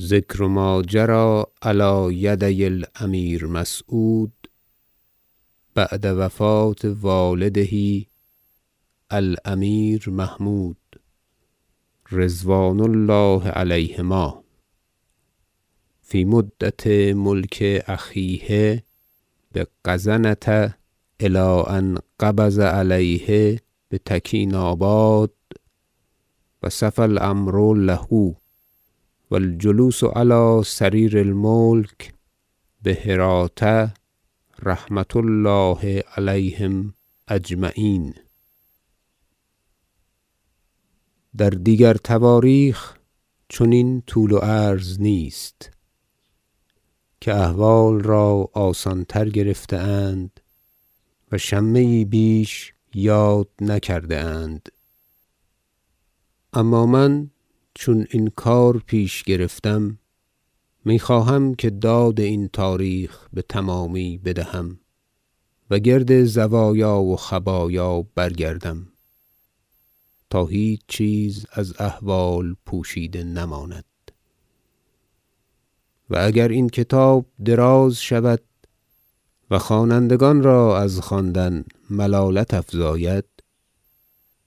ذکر ما جری علی یدی الامیر مسعود بعد وفاة والده الامیر محمود رضوان الله علیهما. فی مدة ملک أخیه بغزنة الی ان قبض علیه بتکیناباد و صفا الأمر له. و الجلوس علی سریر الملک بهراة رحمة الله علیهم اجمعین. در دیگر تواریخ چنین طول و عرض نیست که احوال را آسان تر گرفته اند و شمه بیش یاد نکرده اند اما من چون این کار پیش گرفتم می خواهم که داد این تاریخ بتمامی بدهم و گرد زوایا و خبایا برگردم. تا هیچ چیز از احوال پوشیده نماند. و اگر این کتاب دراز شود و خوانندگان را از خواندن ملالت افزاید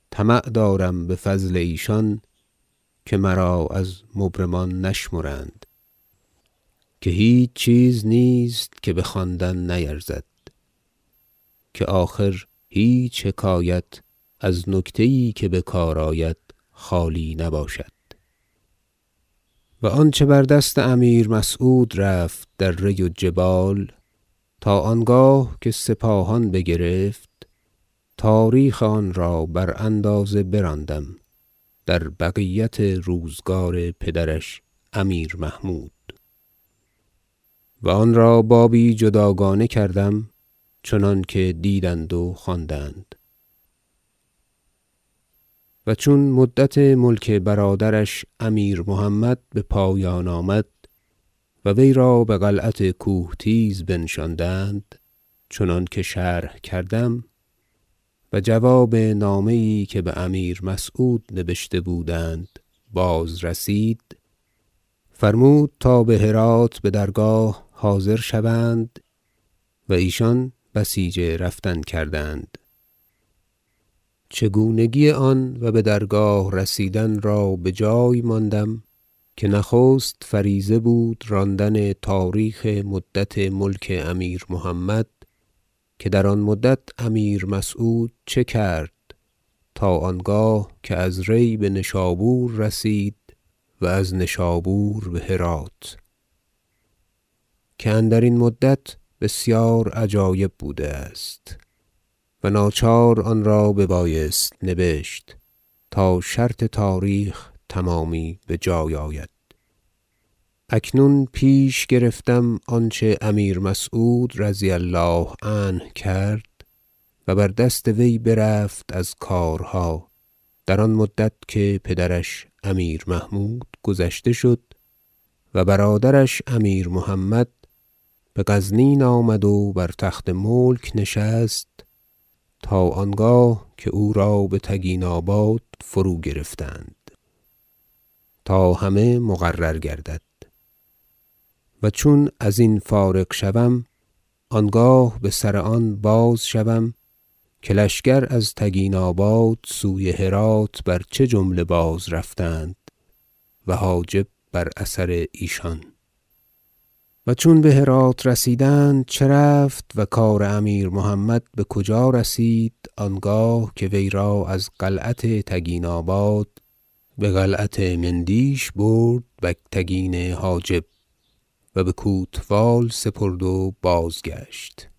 طمع دارم بفضل ایشان که مرا از مبرمان نشمرند که هیچ چیز نیست که بخواندن نیرزد که آخر هیچ حکایت از نکته یی که بکار آید خالی نباشد. و آنچه بر دست امیر مسعود رفت در ری و جبال تا آنگاه که سپاهان بگرفت تاریخ آن را بر اندازه براندم. در بقیت روزگار پدرش امیر محمود. و آن را بابی جداگانه کردم چنانکه دیدند و خواندند. و چون مدت ملک برادرش امیر محمد بپایان آمد و وی را بقلعت کوهتیز بنشاندند چنانکه شرح کردم و جواب نامه یی که بامیر مسعود نبشته بودند بازرسید فرمود تا بهرات بدرگاه حاضر شوند و ایشان بسیج رفتن کردند. چگونگی آن و بدرگاه رسیدن را بجای ماندم که نخست فریضه بود راندن تاریخ مدت ملک امیر محمد که در آن مدت امیر مسعود چه کرد تا آنگاه که از ری بنشابور رسید و از نشابور بهرات که اندرین مدت بسیار عجایب بوده است و ناچار آن را ببایست نبشت تا شرط تاریخ تمامی بجای آید. اکنون پیش گرفتم آنچه امیر مسعود رضی الله عنه کرد و بر دست وی برفت از کارها. در آن مدت که پدرش امیر محمود گذشته شد و برادرش امیر محمد بغزنین آمد و بر تخت ملک نشست تا آنگاه که او را بتگیناباد فروگرفتند تا همه مقرر گردد. و چون ازین فارغ شوم آنگاه بسر آن بازشوم که لشکر از تگیناباد سوی هرات بر چه جمله بازرفتند و حاجب بر اثر ایشان. و چون بهرات رسیدند چه رفت و کار امیر محمد بکجا رسید آنگاه که وی را از قلعت تگیناباد بقلعت مندیش برد بگتگین حاجب و بکوتوال سپرد و بازگشت.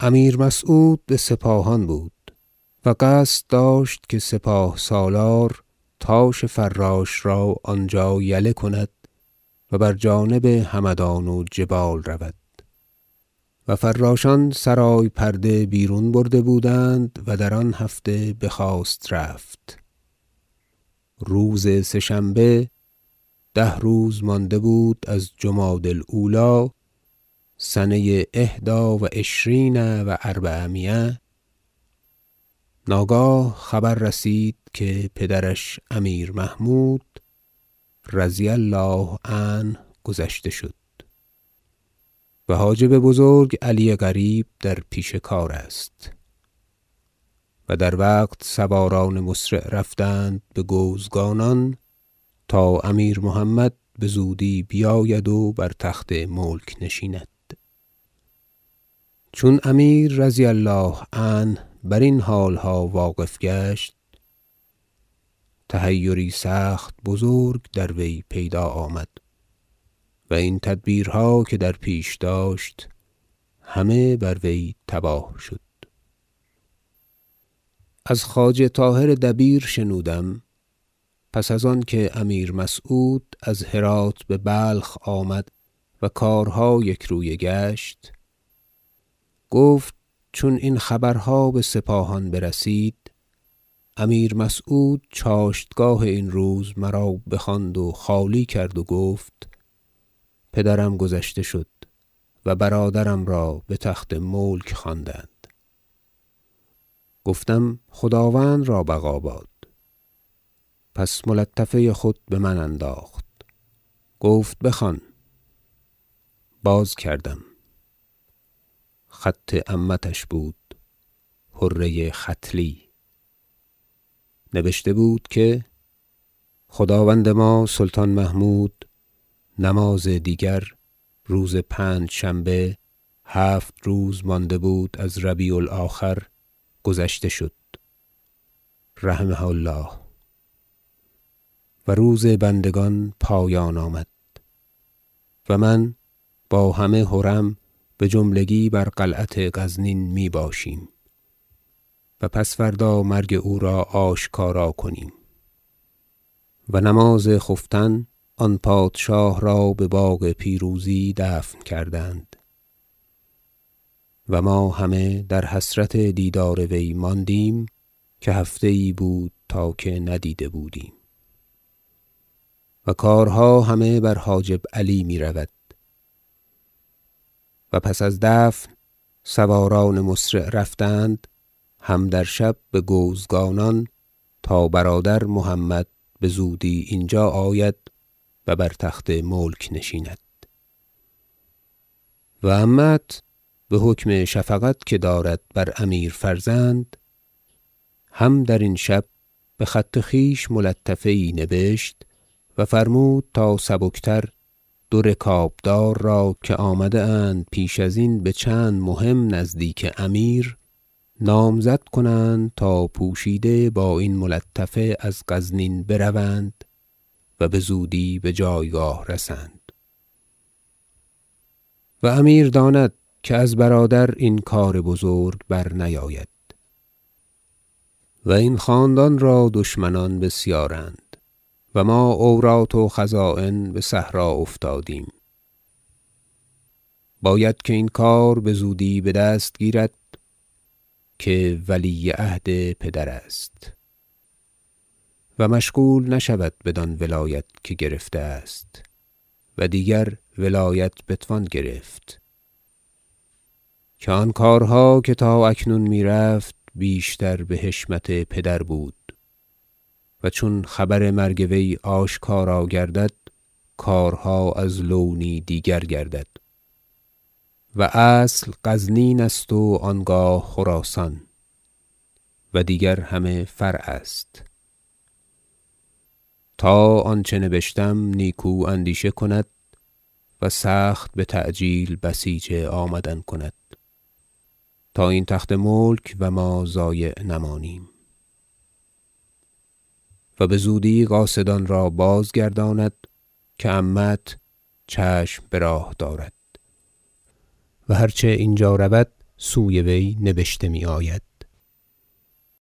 امیر مسعود بسپاهان بود و قصد داشت که سپاه سالار تاش فراش را آنجا یله کند و بر جانب همدان و جبال رود. و فراشان سرای پرده بیرون برده بودند و در آن هفته بخواست رفت. روز سه شنبه ده روز مانده بود از جمادی الاولی سنه احدی و عشرین و اربعمایه. ناگاه خبر رسید که پدرش امیر محمود رضی الله عنه گذشته شد. و حاجب بزرگ علی قریب در پیش کار است. و در وقت سواران مسرع رفتند به گوزگانان تا امیر محمد بزودی بیاید و بر تخت ملک نشیند. چون امیر رضی الله عنه برین حالها واقف گشت تحیری سخت بزرگ در وی پیدا آمد و این تدبیرها که در پیش داشت همه بر وی تباه شد. از خواجه طاهر دبیر شنودم پس از آنکه امیر مسعود از هرات به بلخ آمد و کارها یکرویه گشت گفت چون این خبرها به سپاهان برسید امیر مسعود چاشتگاه این روز مرا بخواند و خالی کرد و گفت پدرم گذشته شد و برادرم را به تخت ملک خواندند. گفتم خداوند را بقا باد. پس ملطفه خود به من انداخت. گفت بخوان. باز کردم. خط عمتش بود. حره ختلی. نبشته بود که خداوند ما سلطان محمود نماز دیگر روز پنجشنبه هفت روز مانده بود از ربیع الآخر گذشته شد. رحمه الله. و روز بندگان پایان آمد. و من با همه حرم بجملگی بر قلعت غزنین می باشیم و پس فردا مرگ او را آشکارا کنیم و نماز خفتن آن پادشاه را به باغ پیروزی دفن کردند و ما همه در حسرت دیدار وی ماندیم که هفته یی بود تا که ندیده بودیم. و کارها همه بر حاجب علی می‌رود و پس از دفن سواران مسرع رفتند هم در شب به گوزگانان تا برادر محمد بزودی اینجا آید و بر تخت ملک نشیند. و عمت به حکم شفقت که دارد بر امیر فرزند هم درین شب به خط خویش ملطفه یی نبشت و فرمود تا سبکتر دو رکابدار را که آمده اند پیش ازین به چند مهم نزدیک امیر نامزد کنند تا پوشیده با این ملطفه از غزنین بروند و بزودی به جایگاه رسند. و امیر داند که از برادر این کار بزرگ برنیاید و این خاندان را دشمنان بسیارند. و ما عورات و به صحرا افتادیم. باید که این کار بزودی بدست گیرد که ولی عهد پدر است و مشغول نشود بدان ولایت که گرفته است و دیگر ولایت بتوان گرفت. که آن کارها که تا اکنون می‌رفت بیشتر به حشمت پدر بود. و چون خبر مرگ وی آشکارا گردد کارها از لونی دیگر گردد. و اصل غزنین است و آنگاه خراسان و دیگر همه فرع است. تا آنچه نبشتم نیکو اندیشه کند و سخت بتعجیل بسیج آمدن کند. تا این تخت ملک و ما ضایع نمانیم. و بزودی قاصدان را بازگرداند که عمت چشم به راه دارد. و هر چه اینجا رود سوی وی نبشته میآید.